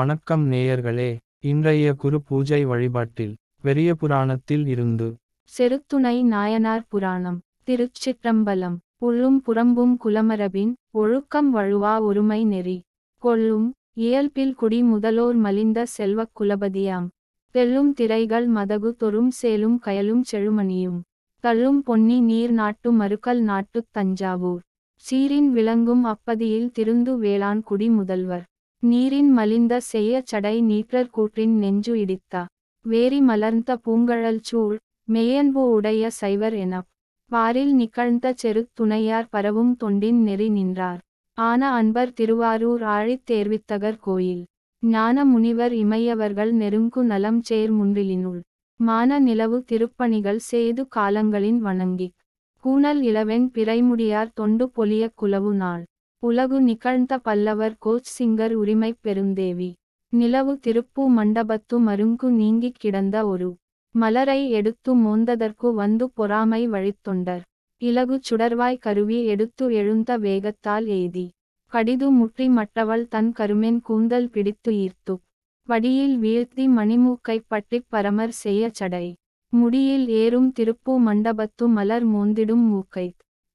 வணக்கம் நேயர்களே இன்றைய குரு பூஜை வழிபாட்டில் பெரிய புராணத்தில் இருந்து. செருத்துணை நாயனார் புராணம் திருச்சிற்றம்பலம் புள்ளும் புறம்பும் குலமரபின் ஒழுக்கம் வழுவா ஒருமை நெறி. கொள்ளும் இயல்பில் குடி முதலோர் மலிந்த செல்வக் குலபதியாம். தெல்லும் திரைகள் மதகு தொறும் சேலும் கயலும் செழுமணியும். தள்ளும் பொன்னி நீர் நாட்டு மறுக்கல் நாட்டுத் தஞ்சாவூர். சீரின் விளங்கும் அப்பதியில் திருந்து வேளாண் குடி முதல்வர். நீரின் மலிந்த செய்ய சடை நீற்றர் கூற்றின் நெஞ்சு இடித்தா. வேரி மலர்ந்த பூங்கழல் சூழ் மெய்யன்பு உடைய சைவர் எனப். பாரில் நிகழ்ந்த செரு துணையார் பரவும் தொண்டின் நெறி நின்றார். ஆன அன்பர் திருவாரூர் ஆழித் தேர்வித்தகர் கோயில். ஞான முனிவர் இமையவர்கள் நெருங்கு நலம் சேர் முன்றிலினுள். மான நிலவு திருப்பணிகள் செய்து காலங்களின் வணங்கிக். கூனல் இளவெண் பிறைமுடியார் தொண்டு பொலிய குலவு நாள். உலகு நிகழ்ந்த பல்லவர் கோச் சிங்கர் உரிமைப் பெருந்தேவி. நிலவு திருப்பூ மண்டபத்து மருங்கு நீங்கிக் கிடந்த ஒரு மலரை எடுத்து மோந்ததற்கு வந்து பொறாமை வழித்தொண்டர். இலகு சுடர்வாய் கருவி எடுத்து எழுந்த வேகத்தால் எய்தி. கடிது முற்றி மற்றவள் தன் கருமென் கூந்தல் பிடித்து ஈர்த்து. வடியில் வீழ்த்தி மணிமூக்கைப் பற்றி பரமர் செய்ய சடை. முடியில் ஏறும் திருப்பூ மண்டபத்து மலர் மோந்திடும் மூக்கை.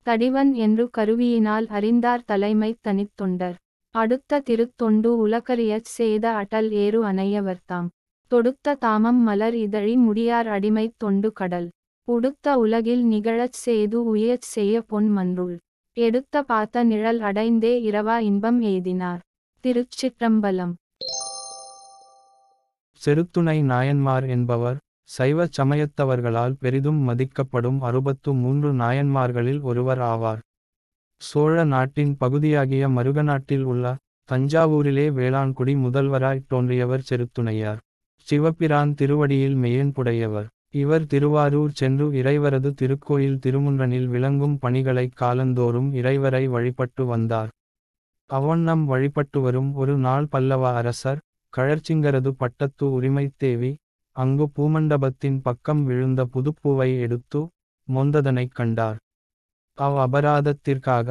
தடிவன் என்று கருவியினால் அறிந்தார் தலைமை தனித்தொண்டர். அடுத்த திருத்தொண்டு உலகறியச் செய்த அடல் ஏறு அணையவர்தாம். தொடுத்த தாமம் மலர் இதழி முடியார் அடிமைத் தொண்டு கடல். உடுத்த உலகில் நிகழச் செய்து உயச் செய்ய பொன் மன்றுள். எடுத்த பார்த்த நிழல் அடைந்தே இரவா இன்பம் எய்தினார். திருச்சிற்றம்பலம். செருத்துணை நாயன்மார் என்பவர் சைவ சமயத்தவர்களால் பெரிதும் மதிக்கப்படும் அறுபத்து மூன்று நாயன்மார்களில் ஒருவர் ஆவார். சோழ நாட்டின் பகுதியாகிய மருகநாட்டில் உள்ள தஞ்சாவூரிலே வேளாண்குடி முதல்வராய் தோன்றியவர் செருத்துணையார். சிவபிரான் திருவடியில் மெய்யன்புடையவர் இவர் திருவாரூர் சென்று இறைவரது திருக்கோயில் திருமுன்றனில் விளங்கும் பணிகளை காலந்தோறும் இறைவரை வழிபட்டு வந்தார். அவண்ணம் வழிபட்டு வரும் ஒரு நாள் பல்லவ அரசர் கழற்சிங்கரது பட்டத்து உரிமைத்தேவி அங்கு பூமண்டபத்தின் பக்கம் விழுந்த புதுப்பூவை எடுத்து மொந்ததனைக் கண்டார். அவ் அபராதத்திற்காக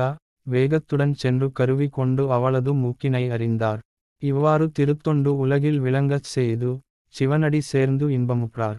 வேகத்துடன் சென்று கருவி கொண்டு அவளது மூக்கினை அறிந்தார். இவ்வாறு திருத்தொண்டு உலகில் விளங்கச் செய்து சிவனடி சேர்ந்து இன்பமுற்றார்.